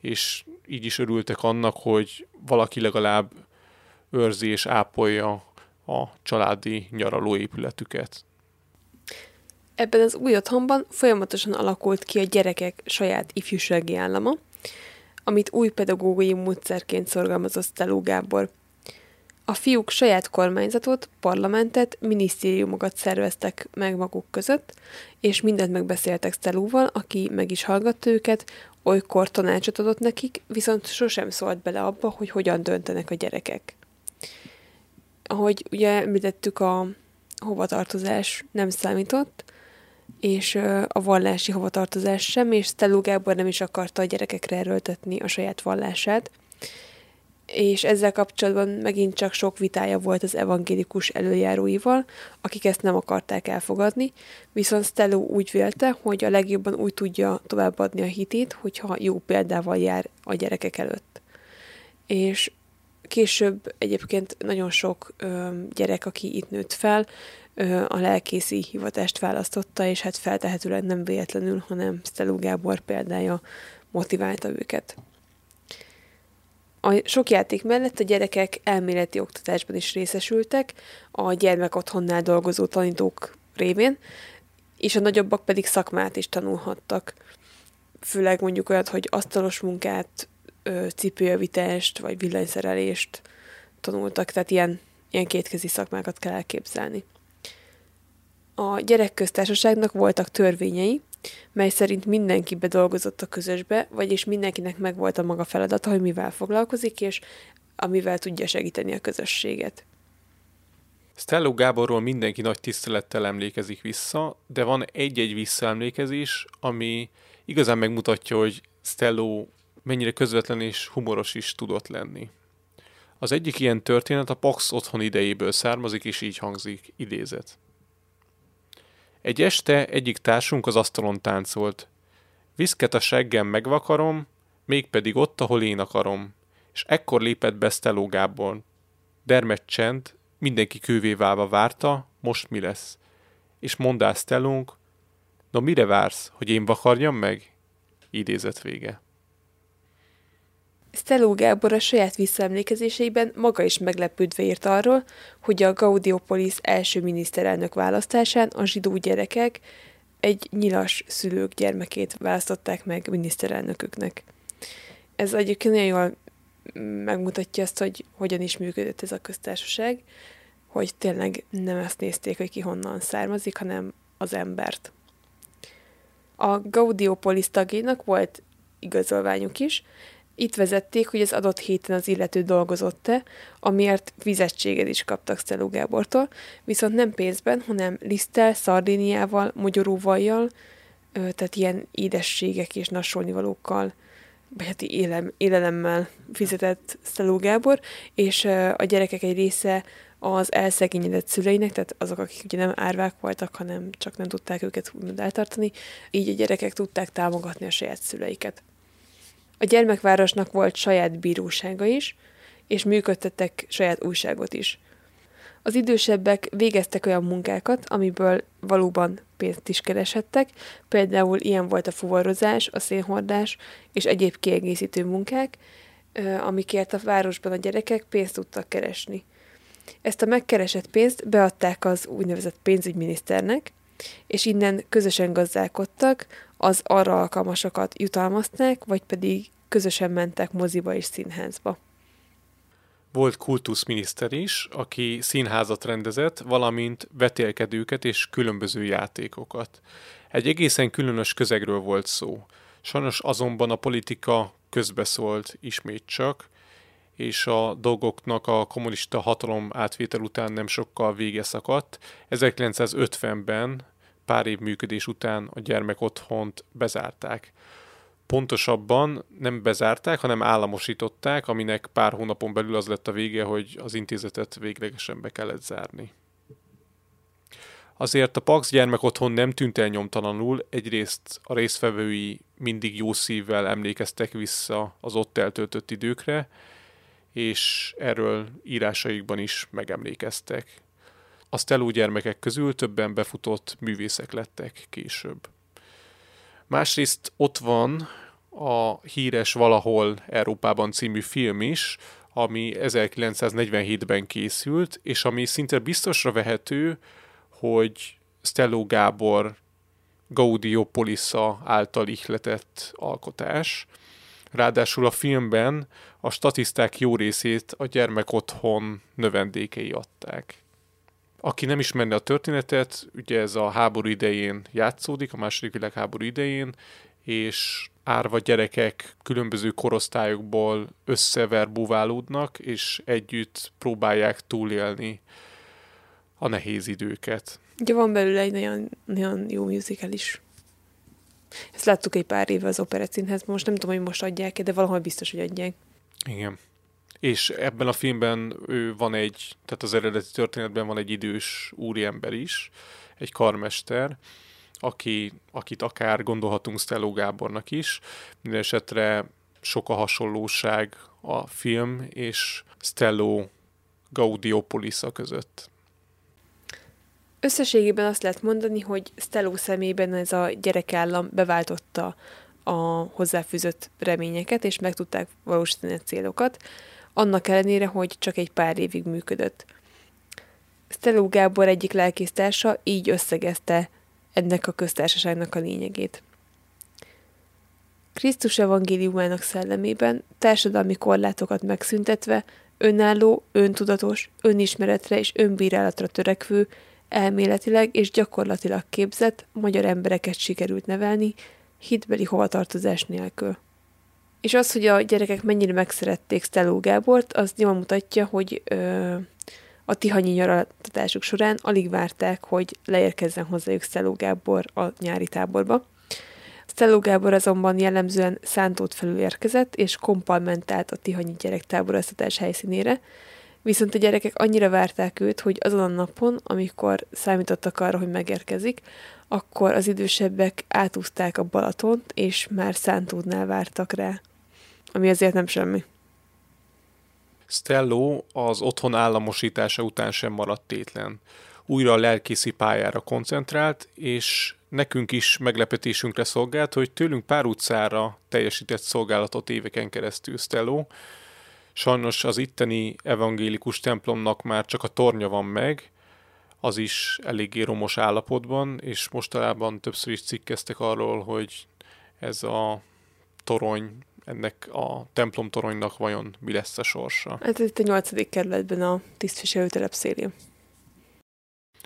és így is örültek annak, hogy valaki legalább őrzi és ápolja a családi nyaralóépületüket. Ebben az új otthonban folyamatosan alakult ki a gyerekek saját ifjúsági állama, amit új pedagógiai módszerként szorgalmazott Steló Gábor. A fiúk saját kormányzatot, parlamentet, minisztériumokat szerveztek meg maguk között, és mindent megbeszéltek Stelúval, aki meg is hallgatta őket, olykor tanácsot adott nekik, viszont sosem szólt bele abba, hogy hogyan döntenek a gyerekek ahogy ugye említettük, a hovatartozás nem számított, és a vallási hovatartozás sem, és Stelú Gábor nem is akarta a gyerekekre erőltetni a saját vallását. És ezzel kapcsolatban megint csak sok vitája volt az evangélikus előjáróival, akik ezt nem akarták elfogadni, viszont Stelú úgy vélte, hogy a legjobban úgy tudja továbbadni a hitét, hogyha jó példával jár a gyerekek előtt. És Később egyébként nagyon sok ö, gyerek, aki itt nőtt fel, a lelkészi hivatást választotta, és hát feltehetőleg nem véletlenül, hanem Stelú Gábor példája motiválta őket. A sok játék mellett a gyerekek elméleti oktatásban is részesültek, a gyermek otthonnál dolgozó tanítók révén, és a nagyobbak pedig szakmát is tanulhattak. Főleg mondjuk olyat, hogy asztalos munkát, cipőjavítást vagy villanyszerelést tanultak, tehát ilyen, ilyen kétkezi szakmákat kell elképzelni. A gyerekköztársaságnak voltak törvényei, mely szerint mindenki bedolgozott a közösbe, vagyis mindenkinek megvolt a maga feladata, hogy mivel foglalkozik, és amivel tudja segíteni a közösséget. Stello Gáborról mindenki nagy tisztelettel emlékezik vissza, de van egy-egy visszaemlékezés, ami igazán megmutatja, hogy Stello mennyire közvetlen és humoros is tudott lenni. Az egyik ilyen történet a Pax otthon idejéből származik, és így hangzik, idézet. Egy este egyik társunk az asztalon táncolt. Viszket a seggem megvakarom, mégpedig ott, ahol én akarom. És ekkor lépett be Steló Gábor. Dermet csend, mindenki kővé válva várta, most mi lesz. És mondás Stellónk, no mire vársz, hogy én vakarjam meg? Idézet vége. Steló Gábor a saját visszaemlékezéseiben maga is meglepődve írt arról, hogy a Gaudiopolis első miniszterelnök választásán a zsidó gyerekek egy nyilas szülők gyermekét választották meg miniszterelnöküknek. Ez egyébként nagyon jól megmutatja azt, hogy hogyan is működött ez a köztársaság, hogy tényleg nem ezt nézték, hogy ki honnan származik, hanem az embert. A Gaudiopolis tagjainak volt igazolványuk is, itt vezették, hogy az adott héten az illető dolgozott-e, amiért fizetséget is kaptak Szeló Gábortól, viszont nem pénzben, hanem liszttel, szardéniával, mogyoróvajjal, tehát ilyen édességek és nassolnivalókkal, vagy hát élem, élelemmel fizetett Szeló Gábor, és a gyerekek egy része az elszegényedett szüleinek, tehát azok, akik ugye nem árvák voltak, hanem csak nem tudták őket úgymond eltartani, így a gyerekek tudták támogatni a saját szüleiket. A gyermekvárosnak volt saját bírósága is, és működtettek saját újságot is. Az idősebbek végeztek olyan munkákat, amiből valóban pénzt is kereshettek, például ilyen volt a fuvarozás, a szénhordás és egyéb kiegészítő munkák, amikért a városban a gyerekek pénzt tudtak keresni. Ezt a megkeresett pénzt beadták az úgynevezett pénzügyminiszternek, és innen közösen gazdálkodtak, az arra alkalmasokat jutalmazták, vagy pedig közösen mentek moziba és színházba. Volt kultuszminiszter is, aki színházat rendezett, valamint vetélkedőket és különböző játékokat. Egy egészen különös közegről volt szó. Sajnos azonban a politika közbeszólt ismét csak, és a dolgoknak a kommunista hatalom átvétel után nem sokkal vége szakadt. 1950-ben, pár év működés után a gyermek otthont bezárták. Pontosabban nem bezárták, hanem államosították, aminek pár hónapon belül az lett a vége, hogy az intézetet véglegesen be kellett zárni. Azért a Pax gyermek otthon nem tűnt el nyomtalanul, egyrészt a résztvevői mindig jó szívvel emlékeztek vissza az ott eltöltött időkre, és erről írásaikban is megemlékeztek. A Stelló gyermekek közül többen befutott művészek lettek később. Másrészt ott van a híres Valahol Európában című film is, ami 1947-ben készült, és ami szinte biztosra vehető, hogy Stello Gábor Gaudiopolisza által ihletett alkotás. Ráadásul a filmben a statiszták jó részét a gyermek otthon növendékei adták. Aki nem ismerne a történetet, ugye ez a háború idején játszódik, a második világháború idején, és árva gyerekek különböző korosztályokból összeverbúválódnak, és együtt próbálják túlélni a nehéz időket. Ugye van belőle egy nagyon, nagyon jó musical is. Ezt láttuk egy pár éve az Operett Színházban, most nem tudom, hogy most adják de valahol biztos, hogy adják. Igen. És ebben a filmben ő van egy, tehát az eredeti történetben van egy idős úriember is, egy karmester, aki, akit akár gondolhatunk Stelló Gábornak is. Minden esetre sok a hasonlóság a film és Stelló Gaudiopolis között. Összességében azt lehet mondani, hogy Stelló szemében ez a gyerekállam beváltotta a hozzáfűzött reményeket, és meg tudták valósítani a célokat, annak ellenére, hogy csak egy pár évig működött. Stelú Gábor egyik lelkésztársa így összegezte ennek a köztársaságnak a lényegét. Krisztus evangéliumának szellemében társadalmi korlátokat megszüntetve önálló, öntudatos, önismeretre és önbírálatra törekvő, elméletileg és gyakorlatilag képzett magyar embereket sikerült nevelni, hitbeli hovatartozás nélkül. És az, hogy a gyerekek mennyire megszerették Steló Gábort, az nyilván mutatja, hogy ö, a tihanyi nyaraltatásuk során alig várták, hogy leérkezzen hozzájuk Steló Gábor a nyári táborba. Steló Gábor azonban jellemzően szántót felül érkezett, és kompalmentált a tihanyi gyerektáboroztatás helyszínére, viszont a gyerekek annyira várták őt, hogy azon a napon, amikor számítottak arra, hogy megérkezik, akkor az idősebbek átúzták a Balatont, és már Szántódnál vártak rá. Ami azért nem semmi. Stello az otthon államosítása után sem maradt tétlen. Újra a lelkészi pályára koncentrált, és nekünk is meglepetésünkre szolgált, hogy tőlünk pár utcára teljesített szolgálatot éveken keresztül Stello. Sajnos az itteni evangélikus templomnak már csak a tornya van meg, az is eléggé romos állapotban, és mostanában többször is cikkeztek arról, hogy ez a torony, ennek a templom toronynak vajon mi lesz a sorsa. Hát itt a nyolcadik kerületben a tisztviselőtelep szélén.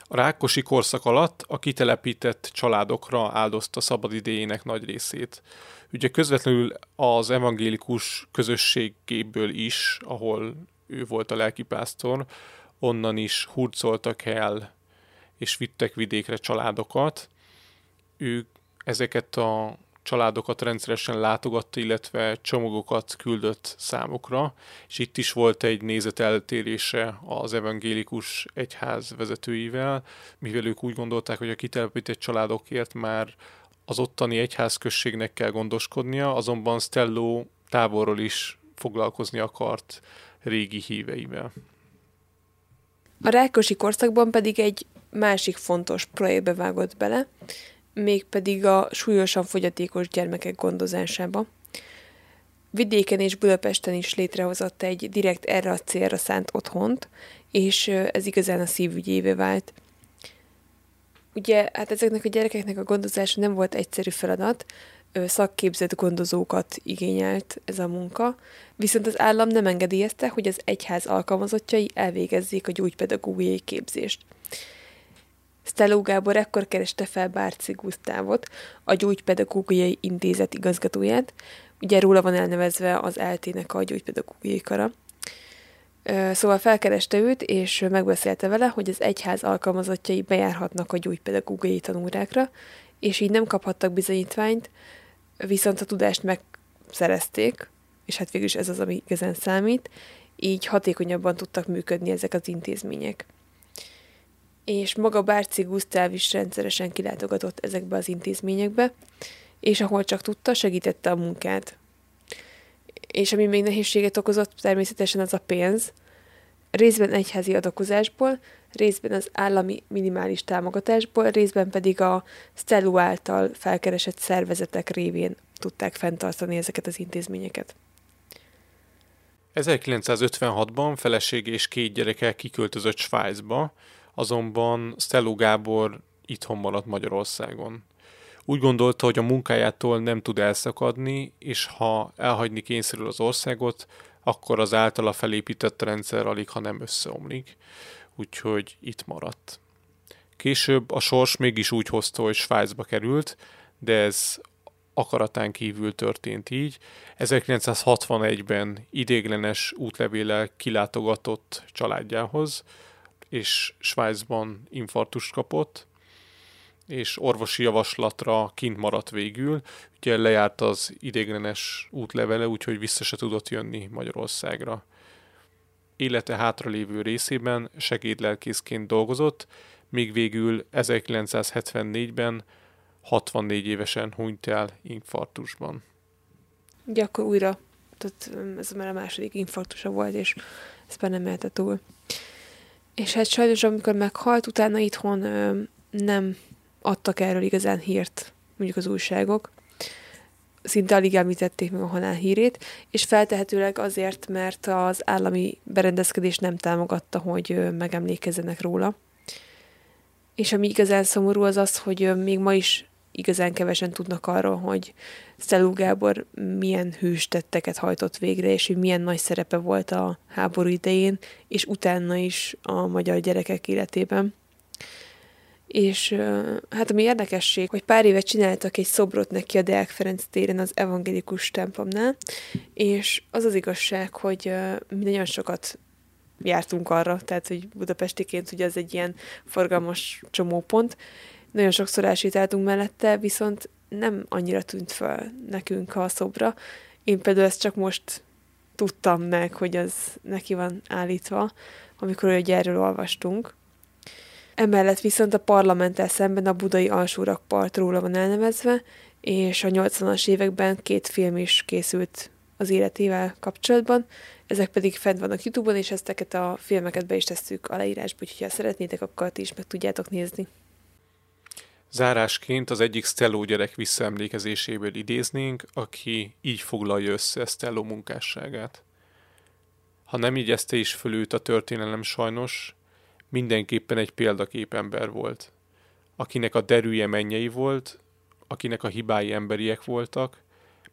A rákosi korszak alatt a kitelepített családokra áldozta szabadidejének nagy részét. Ugye közvetlenül az evangélikus közösségéből is, ahol ő volt a lelkipásztor, onnan is hurcoltak el és vittek vidékre családokat. Ő ezeket a családokat rendszeresen látogatta, illetve csomagokat küldött számukra, és itt is volt egy nézeteltérése az evangélikus egyház vezetőivel, mivel ők úgy gondolták, hogy a kitelepített családokért már az ottani egyházközségnek kell gondoskodnia, azonban Stello távolról is foglalkozni akart régi híveivel. A Rákosi korszakban pedig egy másik fontos projektbe vágott bele, mégpedig a súlyosan fogyatékos gyermekek gondozásába. Vidéken és Budapesten is létrehozott egy direkt erre a célra szánt otthont, és ez igazán a szívügyévé vált. Ugye, hát ezeknek a gyerekeknek a gondozása nem volt egyszerű feladat, szakképzett gondozókat igényelt ez a munka, viszont az állam nem engedélyezte, hogy az egyház alkalmazottjai elvégezzék a gyógypedagógiai képzést. Steló Gábor ekkor kereste fel Bárci Gusztávot, a Gyógypedagógiai Intézet igazgatóját, ugye róla van elnevezve az eltének a gyógypedagógiai kara. Szóval felkereste őt, és megbeszélte vele, hogy az egyház alkalmazottjai bejárhatnak a gyógypedagógiai tanórákra, és így nem kaphattak bizonyítványt, viszont a tudást megszerezték, és hát végül is ez az, ami igazán számít, így hatékonyabban tudtak működni ezek az intézmények. És maga Bárci Gusztáv is rendszeresen kilátogatott ezekbe az intézményekbe, és ahol csak tudta, segítette a munkát. És ami még nehézséget okozott, természetesen az a pénz, részben egyházi adakozásból, részben az állami minimális támogatásból, részben pedig a Stellu által felkeresett szervezetek révén tudták fenntartani ezeket az intézményeket. 1956-ban feleség és két gyereke kiköltözött Svájcba, azonban Stellu Gábor itthon maradt Magyarországon. Úgy gondolta, hogy a munkájától nem tud elszakadni, és ha elhagyni kényszerül az országot, akkor az általa felépített rendszer alig, ha nem összeomlik úgyhogy itt maradt. Később a sors mégis úgy hozta, hogy Svájcba került, de ez akaratán kívül történt így. 1961-ben idéglenes útlevéllel kilátogatott családjához, és Svájcban infartust kapott, és orvosi javaslatra kint maradt végül. Ugye lejárt az idéglenes útlevele, úgyhogy vissza se tudott jönni Magyarországra élete hátralévő részében segédlelkészként dolgozott, míg végül 1974-ben 64 évesen hunyt el infarktusban. Ugye akkor újra, tehát ez már a második infarktusa volt, és ezt már nem elte túl. És hát sajnos, amikor meghalt, utána itthon ö, nem adtak erről igazán hírt, mondjuk az újságok. szinte alig említették meg a halál hírét, és feltehetőleg azért, mert az állami berendezkedés nem támogatta, hogy megemlékezzenek róla. És ami igazán szomorú az az, hogy még ma is igazán kevesen tudnak arról, hogy Szelú Gábor milyen hűs tetteket hajtott végre, és hogy milyen nagy szerepe volt a háború idején, és utána is a magyar gyerekek életében. És hát ami érdekesség, hogy pár éve csináltak egy szobrot neki a Deák Ferenc téren az evangélikus templomnál, és az az igazság, hogy mi nagyon sokat jártunk arra, tehát hogy budapestiként ugye ez egy ilyen forgalmas csomópont, nagyon sokszor elsétáltunk mellette, viszont nem annyira tűnt fel nekünk a szobra. Én például ezt csak most tudtam meg, hogy az neki van állítva, amikor ugye erről olvastunk. Emellett viszont a parlamenttel szemben a budai alsórakpart róla van elnevezve, és a 80-as években két film is készült az életével kapcsolatban, ezek pedig fent vannak Youtube-on, és ezteket a filmeket be is tesszük a leírásba, úgyhogy ha szeretnétek, akkor ti is meg tudjátok nézni. Zárásként az egyik Stelló gyerek visszaemlékezéséből idéznénk, aki így foglalja össze Stelló munkásságát. Ha nem igyezte is föl őt a történelem sajnos, mindenképpen egy példakép ember volt, akinek a derűje mennyei volt, akinek a hibái emberiek voltak,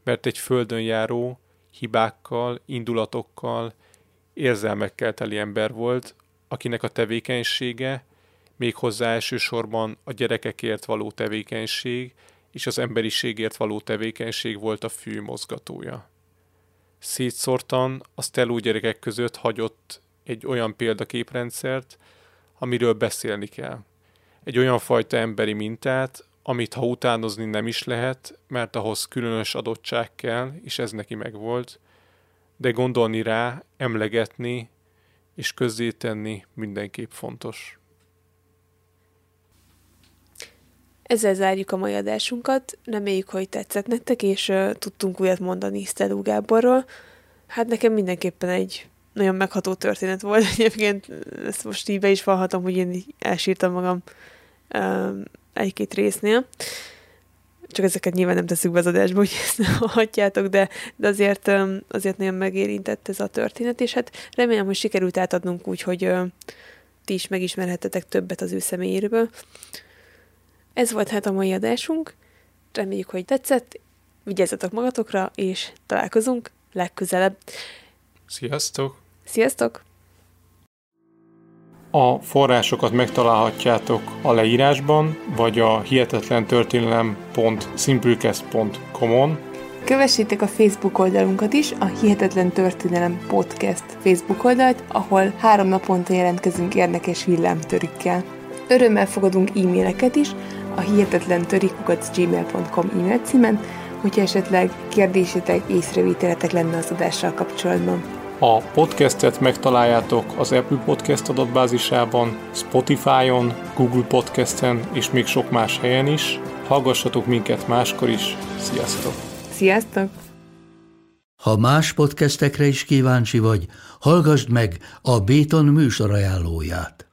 mert egy földön járó, hibákkal, indulatokkal, érzelmekkel teli ember volt, akinek a tevékenysége méghozzá elsősorban a gyerekekért való tevékenység és az emberiségért való tevékenység volt a fő mozgatója. Szétszortan a Stelló gyerekek között hagyott egy olyan példaképrendszert, amiről beszélni kell. Egy olyan fajta emberi mintát, amit ha utánozni nem is lehet, mert ahhoz különös adottság kell, és ez neki megvolt, de gondolni rá, emlegetni és közzétenni mindenképp fontos. Ezzel zárjuk a mai adásunkat. Reméljük, hogy tetszett nektek, és uh, tudtunk újat mondani Sztelú Gáborról. Hát nekem mindenképpen egy nagyon megható történet volt. Egyébként ezt most így be is vallhatom, hogy én elsírtam magam uh, egy-két résznél. Csak ezeket nyilván nem teszük be az adásba, hogy ezt nem hallhatjátok, de, de azért, um, azért nagyon megérintett ez a történet, és hát remélem, hogy sikerült átadnunk úgy, hogy uh, ti is megismerhettetek többet az ő személyéről. Ez volt hát a mai adásunk. Reméljük, hogy tetszett. Vigyázzatok magatokra, és találkozunk legközelebb. Sziasztok! Sziasztok! A forrásokat megtalálhatjátok a leírásban, vagy a hihetetlen-történelem.simplecast.com-on. Kövessétek a Facebook oldalunkat is, a Hihetetlen Történelem Podcast Facebook oldalt, ahol három naponta jelentkezünk érdekes villámtörikkel. Örömmel fogadunk e-maileket is, a hihetetlen gmail.com e-mail címen, hogyha esetleg kérdésetek, észrevételetek lenne az adással kapcsolatban. A podcastet megtaláljátok az Apple Podcast adatbázisában, Spotify-on, Google Podcasten és még sok más helyen is. Hallgassatok minket máskor is. Sziasztok! Sziasztok! Ha más podcastekre is kíváncsi vagy, hallgassd meg a Béton műsor ajánlóját.